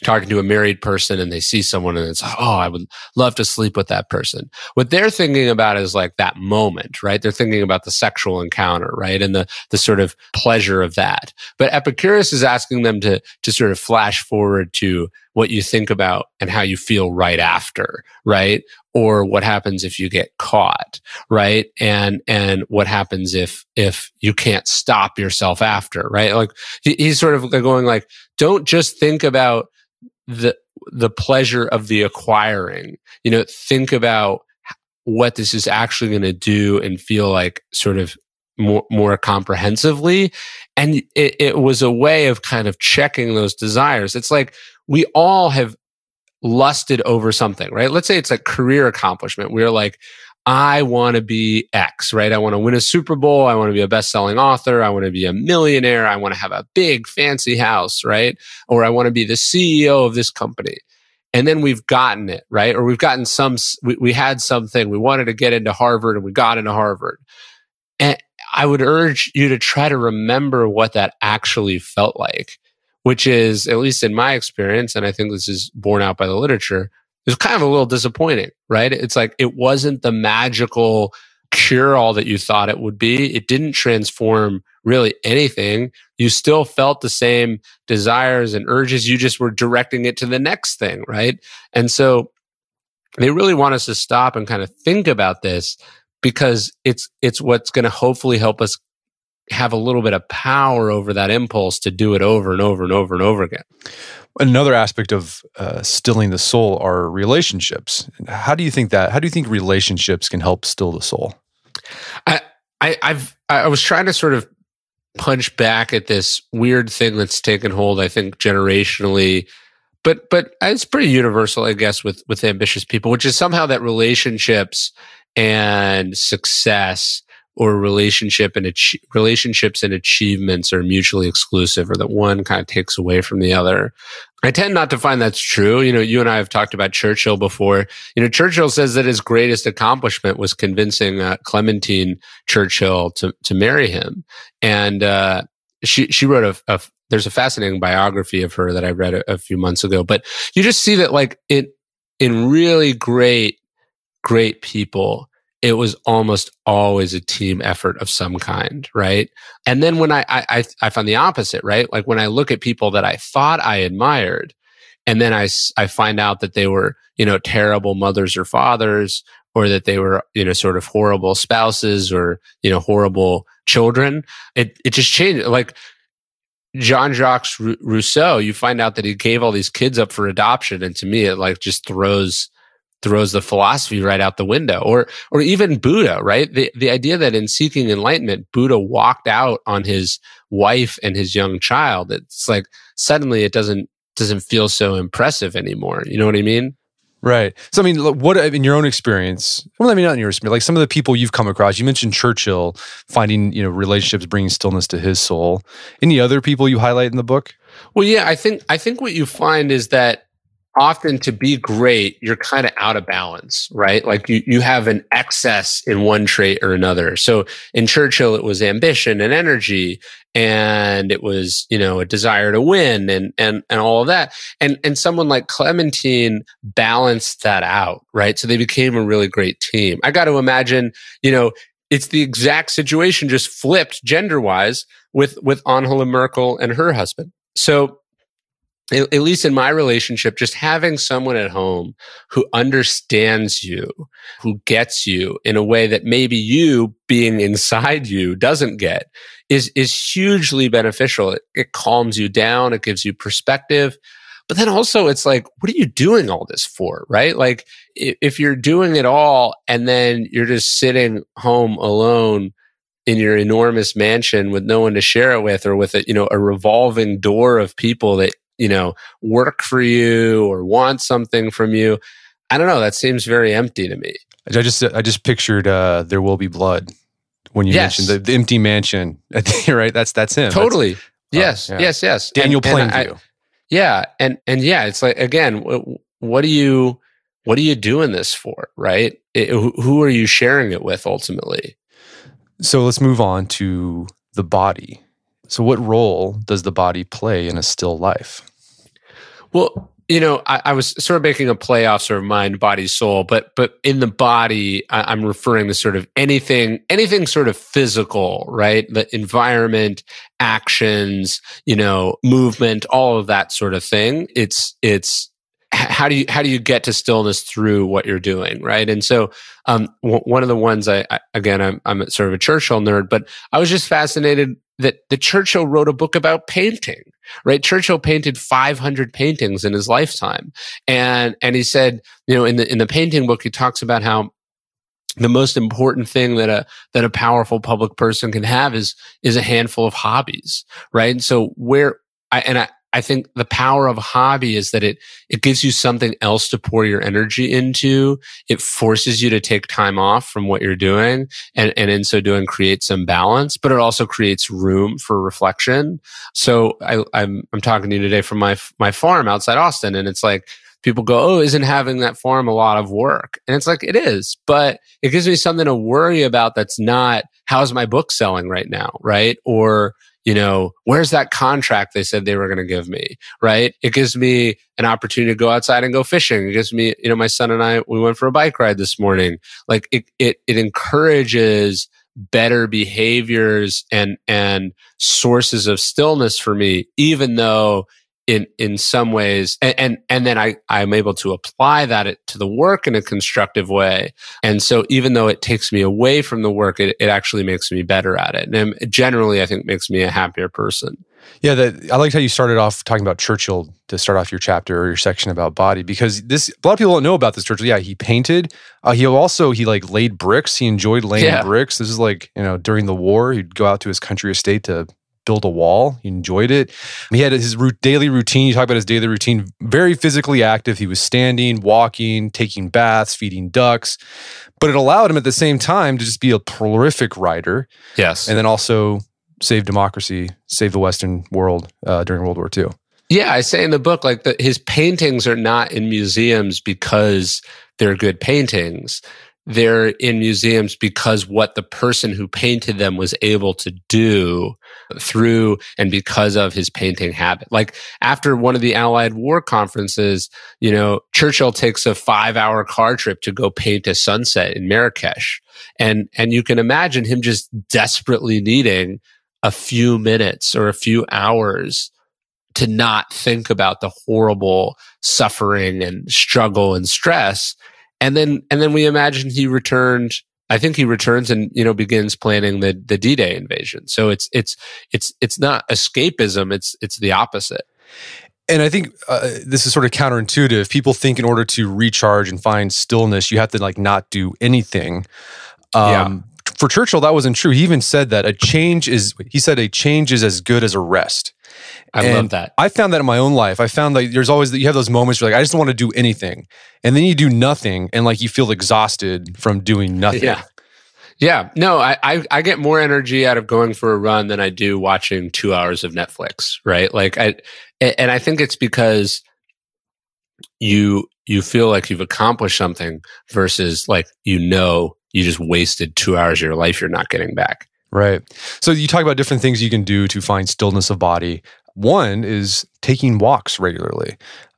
talking to a married person and they see someone and it's like, oh, I would love to sleep with that person. What they're thinking about is like that moment, right? They're thinking about the sexual encounter, right? And the, the sort of pleasure of that. But Epicurus is asking them to, to sort of flash forward to what you think about and how you feel right after, right? Or what happens if you get caught, right? And, and what happens if, if you can't stop yourself after, right? Like he's sort of going like, don't just think about the the pleasure of the acquiring. You know, think about what this is actually going to do and feel like sort of more more comprehensively. And it, it was a way of kind of checking those desires. It's like we all have lusted over something, right? Let's say it's like career accomplishment. We're like, I want to be X, right? I want to win a Super Bowl. I want to be a best selling author. I want to be a millionaire. I want to have a big fancy house, right? Or I want to be the CEO of this company. And then we've gotten it, right? Or we've gotten some, we, we had something. We wanted to get into Harvard and we got into Harvard. And I would urge you to try to remember what that actually felt like, which is, at least in my experience, and I think this is borne out by the literature, it was kind of a little disappointing, right? It's like it wasn't the magical cure all that you thought it would be. It didn't transform really anything. You still felt the same desires and urges. You just were directing it to the next thing, right? And so they really want us to stop and kind of think about this because it's it's what's going to hopefully help us have a little bit of power over that impulse to do it over and over and over and over again. Another aspect of uh, stilling the soul are relationships. How do you think that? How do you think relationships can help still the soul? I, I I've I was trying to sort of punch back at this weird thing that's taken hold. I think generationally, but but it's pretty universal, I guess, with with ambitious people, which is somehow that relationships and success or relationship and ach- relationships and achievements are mutually exclusive or that one kind of takes away from the other. I tend not to find that's true. You know, you and I have talked about Churchill before. You know, Churchill says that his greatest accomplishment was convincing uh, Clementine Churchill to to marry him, and uh, she she wrote a, a, there's a fascinating biography of her that I read a, a few months ago. But you just see that like it in really great great people it was almost always a team effort of some kind, right? And then when I, I, I found the opposite, right? Like when I look at people that I thought I admired, and then I, I find out that they were, you know, terrible mothers or fathers, or that they were, you know, sort of horrible spouses or, you know, horrible children. It, it just changed. Like Jean Jacques Rousseau, you find out that he gave all these kids up for adoption. And to me, it like just throws throws the philosophy right out the window or or even buddha right the the idea that in seeking enlightenment buddha walked out on his wife and his young child it's like suddenly it doesn't doesn't feel so impressive anymore you know what i mean Right. So, I mean, what in your own experience? Well, I mean, not in your experience. Like some of the people you've come across. You mentioned Churchill finding, you know, relationships bringing stillness to his soul. Any other people you highlight in the book? Well, yeah, I think I think what you find is that often to be great, you're kind of out of balance, right? Like you, you have an excess in one trait or another. So in Churchill, it was ambition and energy and it was, you know, a desire to win and, and, and all of that. And, and someone like Clementine balanced that out, right? So they became a really great team. I got to imagine, you know, it's the exact situation just flipped gender wise with, with Angela Merkel and her husband. So at least in my relationship, just having someone at home who understands you, who gets you in a way that maybe you being inside you doesn't get is, is hugely beneficial. It, it calms you down. It gives you perspective. But then also it's like, what are you doing all this for? Right? Like if you're doing it all and then you're just sitting home alone in your enormous mansion with no one to share it with or with a, you know, a revolving door of people that you know, work for you or want something from you. I don't know. That seems very empty to me. I just I just pictured uh, there will be blood when you yes. mentioned the, the, empty mansion. right? That's that's him. Totally. That's, yes. Uh, yeah. Yes. Yes. Daniel and, Plainview. And I, Yeah, and and yeah, it's like again, what do you what are you doing this for, right? It, who are you sharing it with ultimately? So let's move on to the body. So, what role does the body play in a still life? Well, you know, I, I, was sort of making a play off sort of mind, body, soul, but but in the body, I, am referring to sort of anything, anything sort of physical, right? The environment, actions, you know, movement, all of that sort of thing. It's it's how do you how do you get to stillness through what you're doing, right? And so, um, w- one of the ones I, I again, I'm I'm sort of a Churchill nerd, but I was just fascinated that the Churchill wrote a book about painting, right? Churchill painted 500 paintings in his lifetime. And, and he said, you know, in the, in the painting book, he talks about how the most important thing that a, that a powerful public person can have is, is a handful of hobbies, right? And so where, I, and I, I think the power of hobby is that it, it gives you something else to pour your energy into. It forces you to take time off from what you're doing and, and in so doing create some balance, but it also creates room for reflection. So I, I'm, I'm talking to you today from my, my farm outside Austin and it's like, people go, Oh, isn't having that farm a lot of work? And it's like, it is, but it gives me something to worry about that's not, how's my book selling right now? Right. Or, you know, where's that contract they said they were going to give me? Right. It gives me an opportunity to go outside and go fishing. It gives me, you know, my son and I, we went for a bike ride this morning. Like it, it, it encourages better behaviors and, and sources of stillness for me, even though in in some ways and, and and, then i i'm able to apply that to the work in a constructive way. And so even though it takes me away from the work it, it actually makes me better at it. And generally i think makes me a happier person. Yeah that i liked how you started off talking about churchill to start off your chapter or your section about body because this a lot of people don't know about this churchill. Yeah he painted uh, he also he like laid bricks. He enjoyed laying yeah. bricks. This is like you know during the war he'd go out to his country estate to build a wall. He enjoyed it. He had his daily routine. You talk about his daily routine, very physically active. He was standing, walking, taking baths, feeding ducks, but it allowed him at the same time to just be a prolific writer. Yes. And then also save democracy, save the Western world uh, during World War II. Yeah, I say in the book, like the, his paintings are not in museums because they're good paintings they're in museums because what the person who painted them was able to do through and because of his painting habit. Like after one of the Allied war conferences, you know, Churchill takes a five hour car trip to go paint a sunset in Marrakesh. And, and you can imagine him just desperately needing a few minutes or a few hours to not think about the horrible suffering and struggle and stress and then and then we imagine he returned I think he returns and you know begins planning the the D-Day invasion. So it's it's it's it's not escapism, it's it's the opposite. And I think uh, this is sort of counterintuitive. People think in order to recharge and find stillness, you have to like not do anything. Um, yeah. For Churchill, that wasn't true. He even said that a change is, he said, a change is as good as a rest. I and love that. I found that in my own life. I found that there's always that you have those moments where like I just don't want to do anything, and then you do nothing, and like you feel exhausted from doing nothing. Yeah. Yeah, no, I, I, I get more energy out of going for a run than I do watching two hours of Netflix, right? Like I, and I think it's because you you feel like you've accomplished something versus like you know you just wasted two hours of your life you're not getting back. Right. So you talk about different things you can do to find stillness of body. One is taking walks regularly.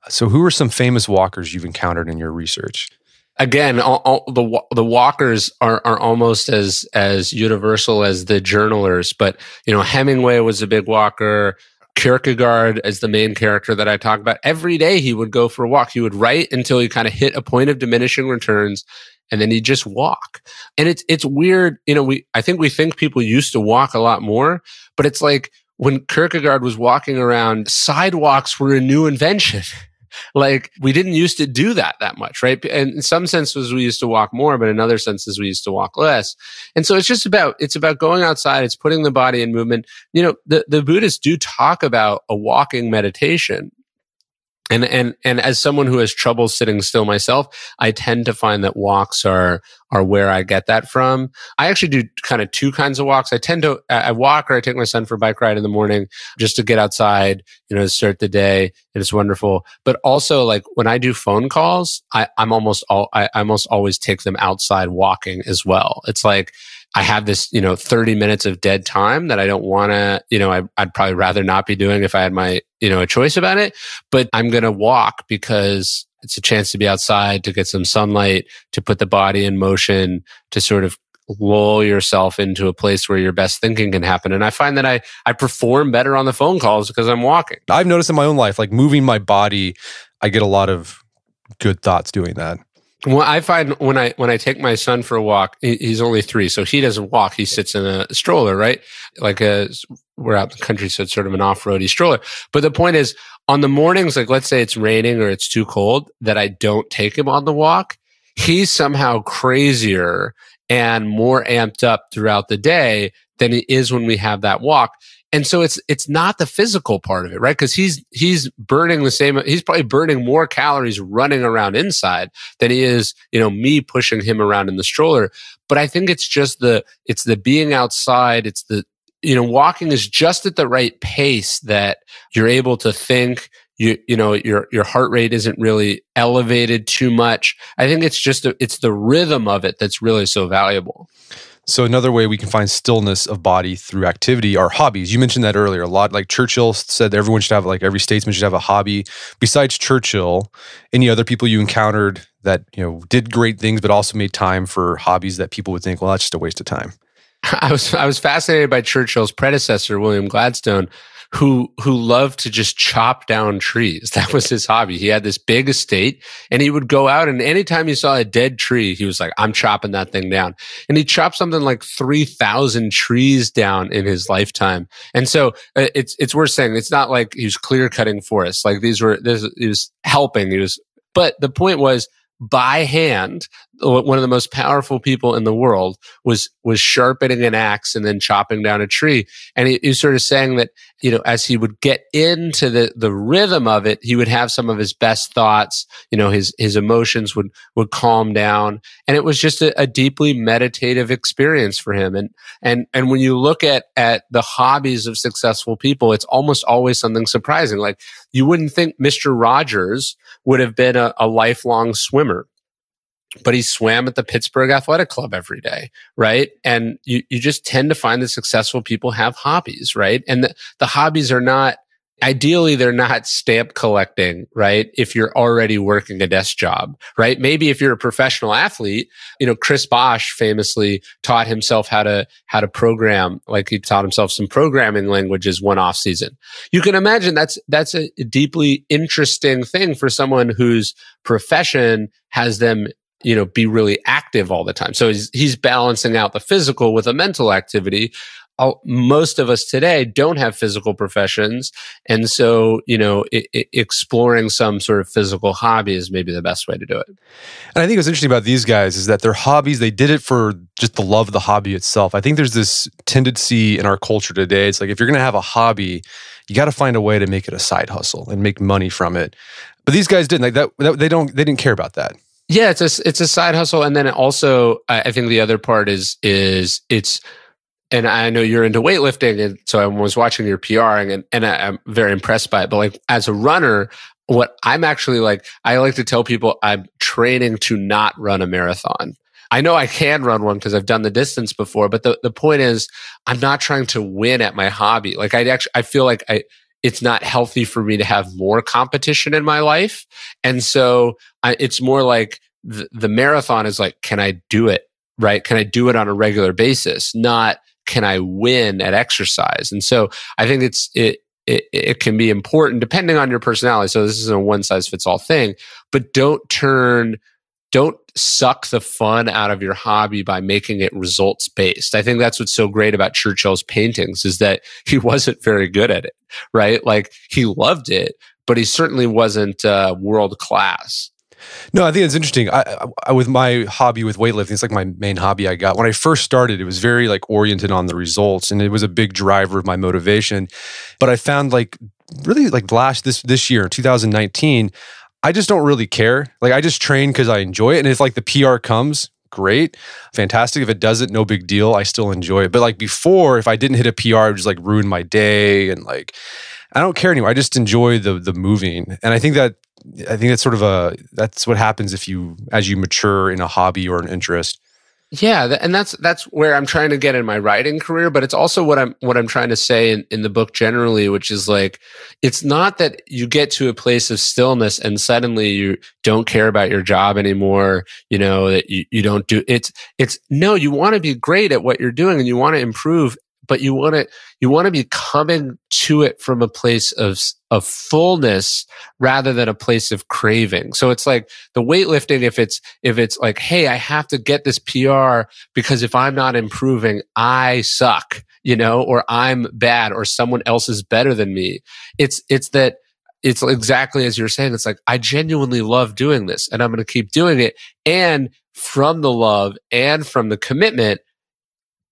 So, who are some famous walkers you've encountered in your research? Again, all, all the the walkers are are almost as as universal as the journalers. But you know, Hemingway was a big walker. Kierkegaard as the main character that I talk about. Every day he would go for a walk. He would write until he kind of hit a point of diminishing returns and then you just walk. And it's it's weird, you know, we I think we think people used to walk a lot more, but it's like when Kierkegaard was walking around, sidewalks were a new invention. like we didn't used to do that that much, right? And in some senses we used to walk more, but in other senses we used to walk less. And so it's just about it's about going outside, it's putting the body in movement. You know, the, the Buddhists do talk about a walking meditation And, and, and as someone who has trouble sitting still myself, I tend to find that walks are, are where I get that from. I actually do kind of two kinds of walks. I tend to, I walk or I take my son for a bike ride in the morning just to get outside, you know, start the day. And it's wonderful. But also like when I do phone calls, I, I'm almost all, I, I almost always take them outside walking as well. It's like, I have this, you know, 30 minutes of dead time that I don't want to, you know, I, would probably rather not be doing if I had my, you know, a choice about it. But I'm going to walk because it's a chance to be outside, to get some sunlight, to put the body in motion, to sort of lull yourself into a place where your best thinking can happen. And I find that I, I perform better on the phone calls because I'm walking. I've noticed in my own life, like moving my body, I get a lot of good thoughts doing that. Well, I find when I when I take my son for a walk, he's only three, so he doesn't walk. He sits in a stroller, right? Like a we're out in the country, so it's sort of an off roady stroller. But the point is, on the mornings, like let's say it's raining or it's too cold, that I don't take him on the walk. He's somehow crazier and more amped up throughout the day than he is when we have that walk. And so it's it's not the physical part of it, right? Because he's he's burning the same. He's probably burning more calories running around inside than he is, you know, me pushing him around in the stroller. But I think it's just the it's the being outside. It's the you know walking is just at the right pace that you're able to think. You you know your your heart rate isn't really elevated too much. I think it's just a, it's the rhythm of it that's really so valuable. So another way we can find stillness of body through activity are hobbies. You mentioned that earlier. A lot like Churchill said everyone should have like every statesman should have a hobby. Besides Churchill, any other people you encountered that, you know, did great things but also made time for hobbies that people would think, well, that's just a waste of time. I was I was fascinated by Churchill's predecessor, William Gladstone, who who loved to just chop down trees. That was his hobby. He had this big estate and he would go out and anytime he saw a dead tree, he was like, I'm chopping that thing down. And he chopped something like 3,000 trees down in his lifetime. And so uh, it's it's worth saying it's not like he was clear cutting forests. Like these were this he was helping. He was but the point was by hand one of the most powerful people in the world was was sharpening an axe and then chopping down a tree. And he, he, was sort of saying that you know as he would get into the the rhythm of it he would have some of his best thoughts you know his his emotions would would calm down. And it was just a, a deeply meditative experience for him. And and and when you look at at the hobbies of successful people it's almost always something surprising. Like you wouldn't think mr rogers would have been a, a lifelong swimmer but he swam at the Pittsburgh Athletic Club every day, right? And you, you just tend to find that successful people have hobbies, right? And the, the hobbies are not, ideally, they're not stamp collecting, right? If you're already working a desk job, right? Maybe if you're a professional athlete, you know, Chris Bosh famously taught himself how to, how to program, like he taught himself some programming languages one off season. You can imagine that's, that's a deeply interesting thing for someone whose profession has them you know, be really active all the time. So he's, he's balancing out the physical with a mental activity. Uh, most of us today don't have physical professions. And so, you know, exploring some sort of physical hobby is maybe the best way to do it. And I think what's interesting about these guys is that their hobbies, they did it for just the love of the hobby itself. I think there's this tendency in our culture today. It's like if you're going to have a hobby, you got to find a way to make it a side hustle and make money from it. But these guys didn't like that, that. They don't. They didn't care about that. Yeah, it's a it's a side hustle, and then also I think the other part is is it's and I know you're into weightlifting, and so I was watching your PRing, and and I'm very impressed by it. But like as a runner, what I'm actually like, I like to tell people I'm training to not run a marathon. I know I can run one because I've done the distance before, but the, the point is I'm not trying to win at my hobby. Like I actually, I feel like I, it's not healthy for me to have more competition in my life. And so I, it's more like the, the marathon is like, can I do it? Right? Can I do it on a regular basis? Not can I win at exercise? And so I think it's, it, it, it, can be important depending on your personality. So this isn't a one size fits all thing, but don't turn don't suck the fun out of your hobby by making it results based. I think that's what's so great about Churchill's paintings is that he wasn't very good at it, right? Like he loved it, but he certainly wasn't uh, world class. No, I think it's interesting. I, I, with my hobby with weightlifting, it's like my main hobby I got. When I first started, it was very like oriented on the results and it was a big driver of my motivation. But I found like really like last this this year, 2019, I just don't really care. Like I just train because I enjoy it. And if like the PR comes, great, fantastic. If it doesn't, no big deal. I still enjoy it. But like before, if I didn't hit a PR, it would just like ruin my day and like I don't care anymore. I just enjoy the the moving. And I think that I think that's sort of a that's what happens if you as you mature in a hobby or an interest. Yeah, and that's that's where I'm trying to get in my writing career, but it's also what I'm what I'm trying to say in, in the book generally, which is like it's not that you get to a place of stillness and suddenly you don't care about your job anymore, you know, that you, you don't do it's it's no, you want to be great at what you're doing and you want to improve but you want to you want to be coming to it from a place of of fullness rather than a place of craving. So it's like the weightlifting if it's if it's like hey I have to get this PR because if I'm not improving I suck, you know, or I'm bad or someone else is better than me. It's it's that it's exactly as you're saying. It's like, I genuinely love doing this and I'm going to keep doing it. And from the love and from the commitment,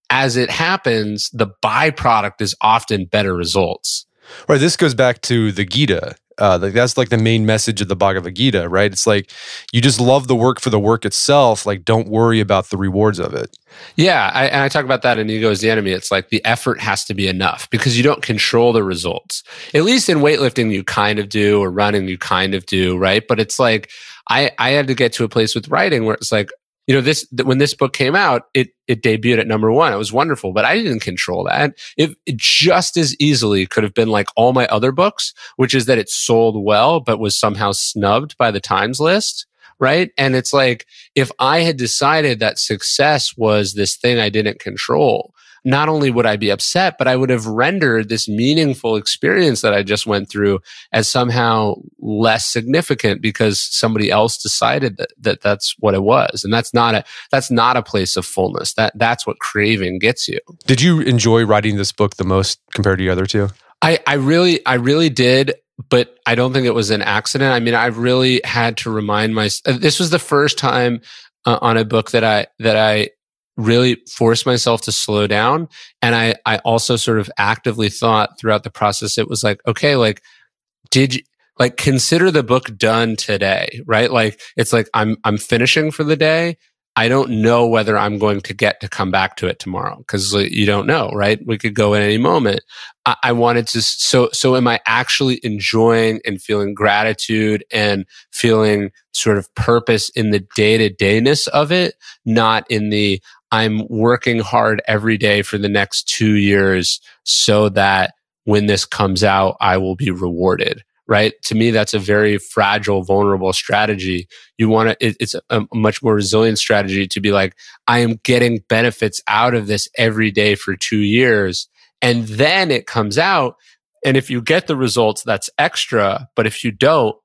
as it happens, the byproduct is often better results. Right. This goes back to the Gita. Uh, like that's like the main message of the Bhagavad Gita, right? It's like you just love the work for the work itself. Like, don't worry about the rewards of it. Yeah, I, and I talk about that in Ego is the Enemy. It's like the effort has to be enough because you don't control the results. At least in weightlifting, you kind of do, or running, you kind of do, right? But it's like I I had to get to a place with writing where it's like you know, this, when this book came out, it, it debuted at number one. It was wonderful, but I didn't control that. It, it, just as easily could have been like all my other books, which is that it sold well, but was somehow snubbed by the Times list. Right. And it's like, if I had decided that success was this thing I didn't control, not only would I be upset, but I would have rendered this meaningful experience that I just went through as somehow less significant because somebody else decided that, that that's what it was. And that's not a, that's not a place of fullness. That, that's what craving gets you. Did you enjoy writing this book the most compared to the other two? I, I really, I really did but I don't think it was an accident. I mean, I really had to remind myself. This was the first time uh, on a book that I that I really forced myself to slow down. And I, I also sort of actively thought throughout the process, it was like, okay, like, did you, like consider the book done today, right? Like it's like I'm, I'm finishing for the day. I don't know whether I'm going to get to come back to it tomorrow because you don't know, right? We could go at any moment. I, I, wanted to, so, so am I actually enjoying and feeling gratitude and feeling sort of purpose in the day to dayness of it, not in the, I'm working hard every day for the next two years so that when this comes out, I will be rewarded. Right. To me, that's a very fragile, vulnerable strategy. You want to, it, it's a, a much more resilient strategy to be like, I am getting benefits out of this every day for two years. And then it comes out. And if you get the results, that's extra. But if you don't,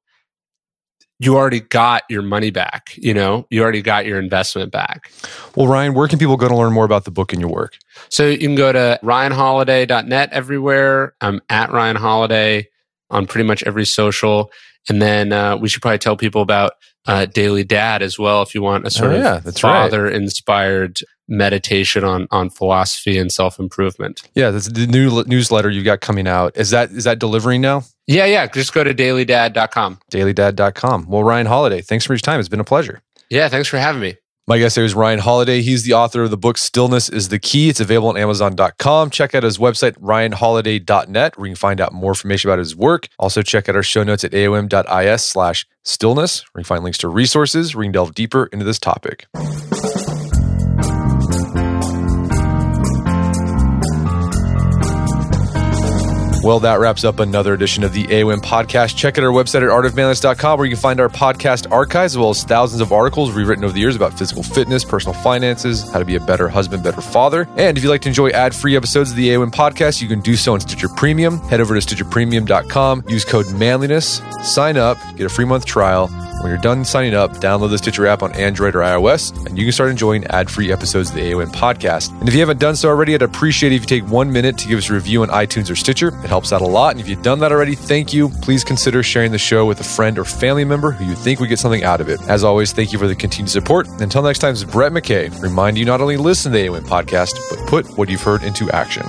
you already got your money back. You know, you already got your investment back. Well, Ryan, where can people go to learn more about the book and your work? So you can go to ryanholiday.net everywhere. I'm at Ryan Holiday on pretty much every social. And then uh, we should probably tell people about uh, Daily Dad as well if you want a sort oh, yeah, of father inspired meditation on on philosophy and self improvement. Yeah, that's the new newsletter you got coming out. Is that is that delivering now? Yeah, yeah. Just go to dailydad.com. Dailydad.com. Well, Ryan Holiday, thanks for your time. It's been a pleasure. Yeah, thanks for having me. My guest here is Ryan Holiday. He's the author of the book Stillness is the Key. It's available on Amazon.com. Check out his website, ryanholiday.net, where you can find out more information about his work. Also, check out our show notes at aom.is slash stillness, where you can find links to resources where you can delve deeper into this topic. Well, that wraps up another edition of the AOM podcast. Check out our website at artofmanliness.com where you can find our podcast archives as well as thousands of articles rewritten over the years about physical fitness, personal finances, how to be a better husband, better father. And if you'd like to enjoy ad free episodes of the AOM podcast, you can do so on Stitcher Premium. Head over to StitcherPremium.com, use code manliness, sign up, get a free month trial. When you're done signing up, download the Stitcher app on Android or iOS, and you can start enjoying ad free episodes of the AOM podcast. And if you haven't done so already, I'd appreciate it if you take one minute to give us a review on iTunes or Stitcher. It helps out a lot. And if you've done that already, thank you. Please consider sharing the show with a friend or family member who you think would get something out of it. As always, thank you for the continued support. Until next time, is Brett McKay. Remind you not only listen to the AOM podcast, but put what you've heard into action.